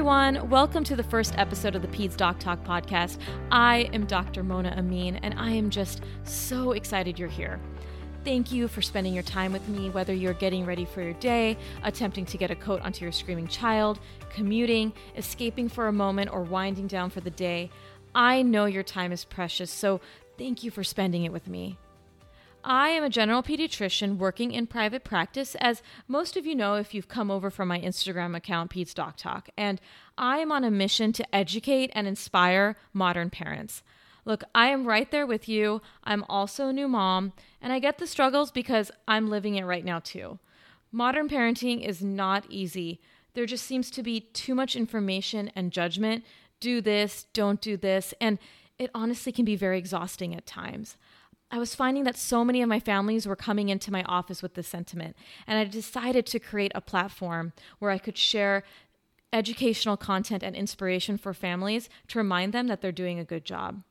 everyone. Welcome to the first episode of the Peds Doc Talk podcast. I am Dr. Mona Amin, and I am just so excited you're here. Thank you for spending your time with me, whether you're getting ready for your day, attempting to get a coat onto your screaming child, commuting, escaping for a moment, or winding down for the day. I know your time is precious, so thank you for spending it with me. I am a general pediatrician working in private practice, as most of you know if you've come over from my Instagram account, Peds Doc Talk, and I am on a mission to educate and inspire modern parents. Look, I am right there with you. I'm also a new mom, and I get the struggles because I'm living it right now too. Modern parenting is not easy. There just seems to be too much information and judgment. Do this, don't do this, and it honestly can be very exhausting at times. I was finding that so many of my families were coming into my office with this sentiment, and I decided to create a platform where I could share educational content and inspiration for families to remind them that they're doing a good job.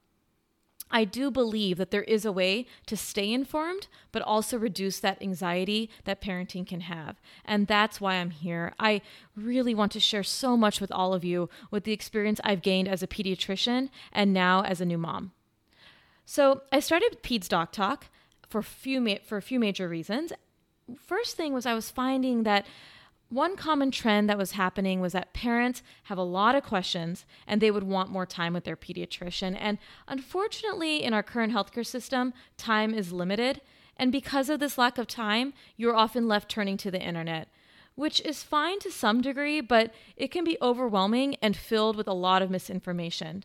I do believe that there is a way to stay informed, but also reduce that anxiety that parenting can have. And that's why I'm here. I really want to share so much with all of you with the experience I've gained as a pediatrician and now as a new mom. So I started Peds Doc Talk for a few ma- for a few major reasons. First thing was I was finding that one common trend that was happening was that parents have a lot of questions and they would want more time with their pediatrician. And unfortunately, in our current healthcare system, time is limited. And because of this lack of time, you're often left turning to the internet, which is fine to some degree, but it can be overwhelming and filled with a lot of misinformation.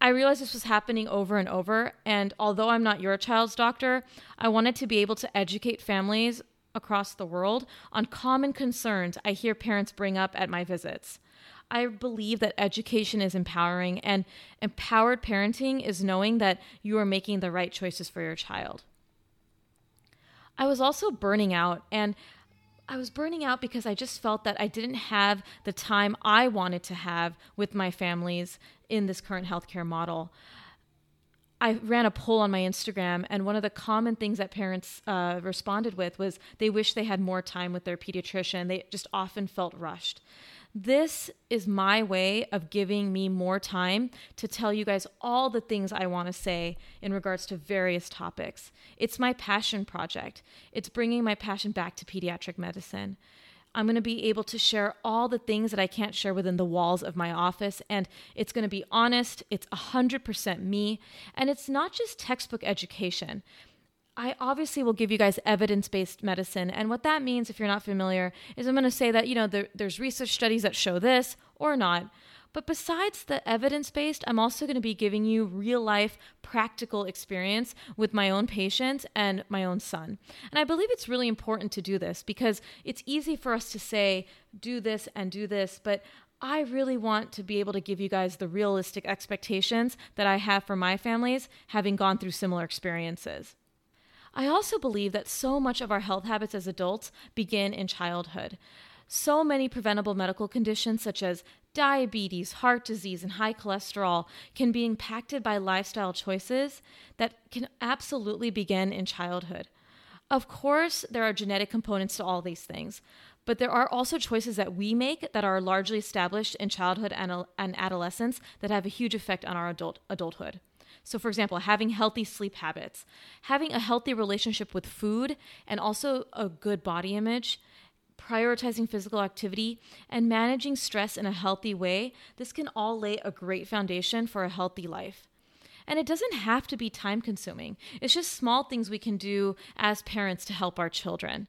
I realized this was happening over and over. And although I'm not your child's doctor, I wanted to be able to educate families across the world on common concerns I hear parents bring up at my visits. I believe that education is empowering, and empowered parenting is knowing that you are making the right choices for your child. I was also burning out, and I was burning out because I just felt that I didn't have the time I wanted to have with my families in this current healthcare model. I ran a poll on my Instagram, and one of the common things that parents uh, responded with was they wish they had more time with their pediatrician. They just often felt rushed. This is my way of giving me more time to tell you guys all the things I want to say in regards to various topics. It's my passion project, it's bringing my passion back to pediatric medicine. I'm going to be able to share all the things that I can't share within the walls of my office. And it's going to be honest, it's 100% me. And it's not just textbook education. I obviously will give you guys evidence based medicine. And what that means, if you're not familiar, is I'm going to say that, you know, there, there's research studies that show this or not. But besides the evidence based, I'm also going to be giving you real life practical experience with my own patients and my own son. And I believe it's really important to do this because it's easy for us to say, do this and do this, but I really want to be able to give you guys the realistic expectations that I have for my families having gone through similar experiences. I also believe that so much of our health habits as adults begin in childhood. So many preventable medical conditions, such as diabetes, heart disease, and high cholesterol, can be impacted by lifestyle choices that can absolutely begin in childhood. Of course, there are genetic components to all these things, but there are also choices that we make that are largely established in childhood and, and adolescence that have a huge effect on our adult adulthood. So, for example, having healthy sleep habits, having a healthy relationship with food, and also a good body image, prioritizing physical activity, and managing stress in a healthy way, this can all lay a great foundation for a healthy life. And it doesn't have to be time consuming, it's just small things we can do as parents to help our children.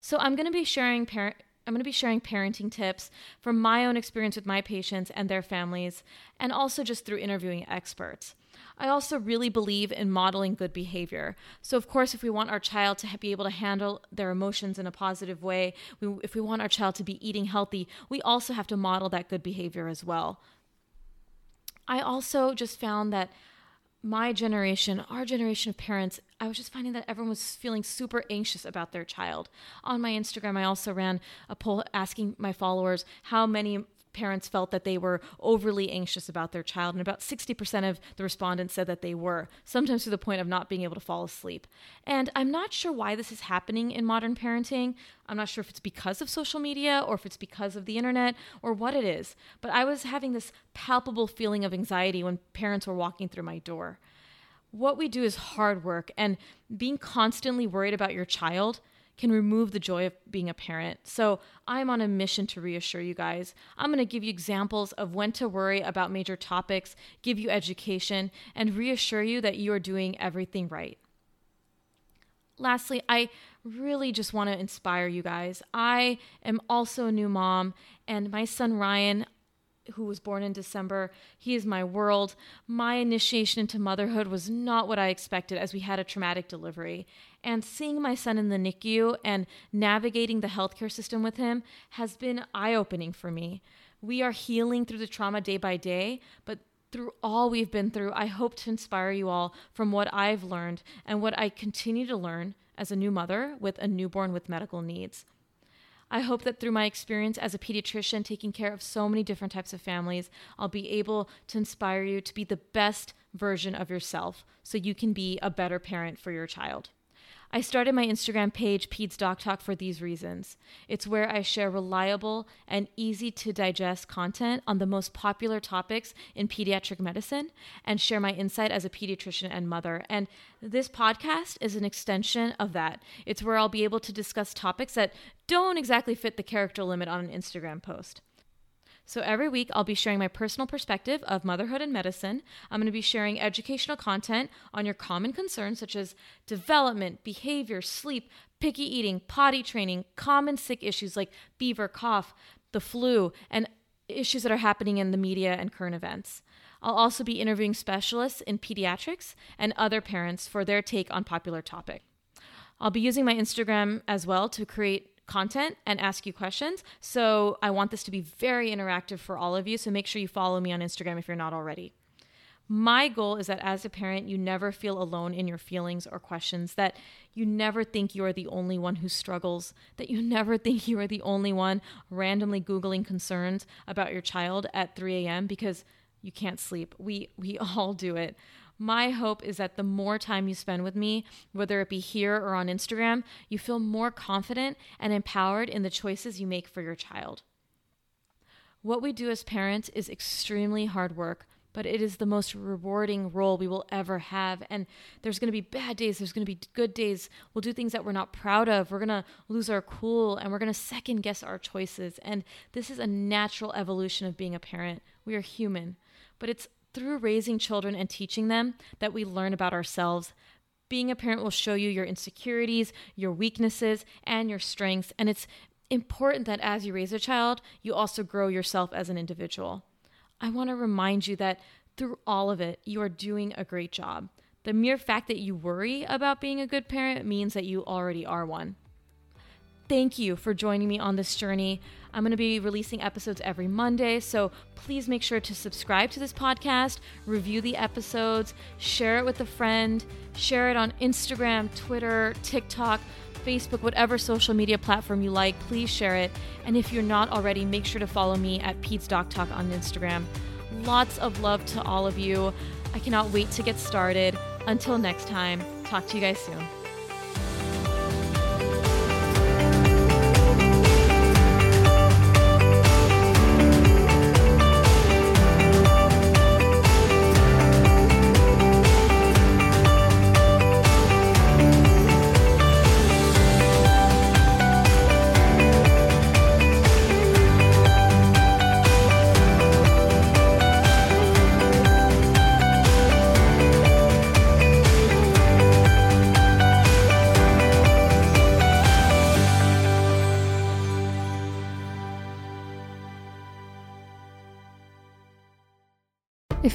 So I'm going to be sharing parent I'm going to be sharing parenting tips from my own experience with my patients and their families, and also just through interviewing experts. I also really believe in modeling good behavior. So, of course, if we want our child to be able to handle their emotions in a positive way, we, if we want our child to be eating healthy, we also have to model that good behavior as well. I also just found that my generation, our generation of parents, I was just finding that everyone was feeling super anxious about their child. On my Instagram, I also ran a poll asking my followers how many parents felt that they were overly anxious about their child, and about 60% of the respondents said that they were, sometimes to the point of not being able to fall asleep. And I'm not sure why this is happening in modern parenting. I'm not sure if it's because of social media or if it's because of the internet or what it is, but I was having this palpable feeling of anxiety when parents were walking through my door. What we do is hard work, and being constantly worried about your child can remove the joy of being a parent. So I'm on a mission to reassure you guys. I'm going to give you examples of when to worry about major topics, give you education, and reassure you that you are doing everything right. Lastly, I really just want to inspire you guys. I am also a new mom, and my son Ryan who was born in December. He is my world. My initiation into motherhood was not what I expected as we had a traumatic delivery. And seeing my son in the NICU and navigating the healthcare system with him has been eye opening for me. We are healing through the trauma day by day, but through all we've been through, I hope to inspire you all from what I've learned and what I continue to learn as a new mother with a newborn with medical needs. I hope that through my experience as a pediatrician taking care of so many different types of families, I'll be able to inspire you to be the best version of yourself so you can be a better parent for your child. I started my Instagram page, Peds Doc Talk, for these reasons. It's where I share reliable and easy to digest content on the most popular topics in pediatric medicine and share my insight as a pediatrician and mother. And this podcast is an extension of that. It's where I'll be able to discuss topics that don't exactly fit the character limit on an Instagram post. So every week, I'll be sharing my personal perspective of motherhood and medicine. I'm going to be sharing educational content on your common concerns such as development, behavior, sleep, picky eating, potty training, common sick issues like fever, cough, the flu, and issues that are happening in the media and current events. I'll also be interviewing specialists in pediatrics and other parents for their take on popular topic. I'll be using my Instagram as well to create content and ask you questions. So I want this to be very interactive for all of you. So make sure you follow me on Instagram if you're not already. My goal is that as a parent, you never feel alone in your feelings or questions, that you never think you are the only one who struggles, that you never think you are the only one randomly Googling concerns about your child at 3 a.m. because you can't sleep. We, we all do it. My hope is that the more time you spend with me, whether it be here or on Instagram, you feel more confident and empowered in the choices you make for your child. What we do as parents is extremely hard work, but it is the most rewarding role we will ever have. And there's going to be bad days, there's going to be good days. We'll do things that we're not proud of. We're going to lose our cool and we're going to second guess our choices. And this is a natural evolution of being a parent. We are human, but it's through raising children and teaching them that we learn about ourselves. Being a parent will show you your insecurities, your weaknesses, and your strengths. And it's important that as you raise a child, you also grow yourself as an individual. I want to remind you that through all of it, you are doing a great job. The mere fact that you worry about being a good parent means that you already are one. Thank you for joining me on this journey. I'm going to be releasing episodes every Monday, so please make sure to subscribe to this podcast, review the episodes, share it with a friend, share it on Instagram, Twitter, TikTok, Facebook, whatever social media platform you like. Please share it. And if you're not already, make sure to follow me at Peds Doc Talk on Instagram. Lots of love to all of you. I cannot wait to get started. Until next time, talk to you guys soon.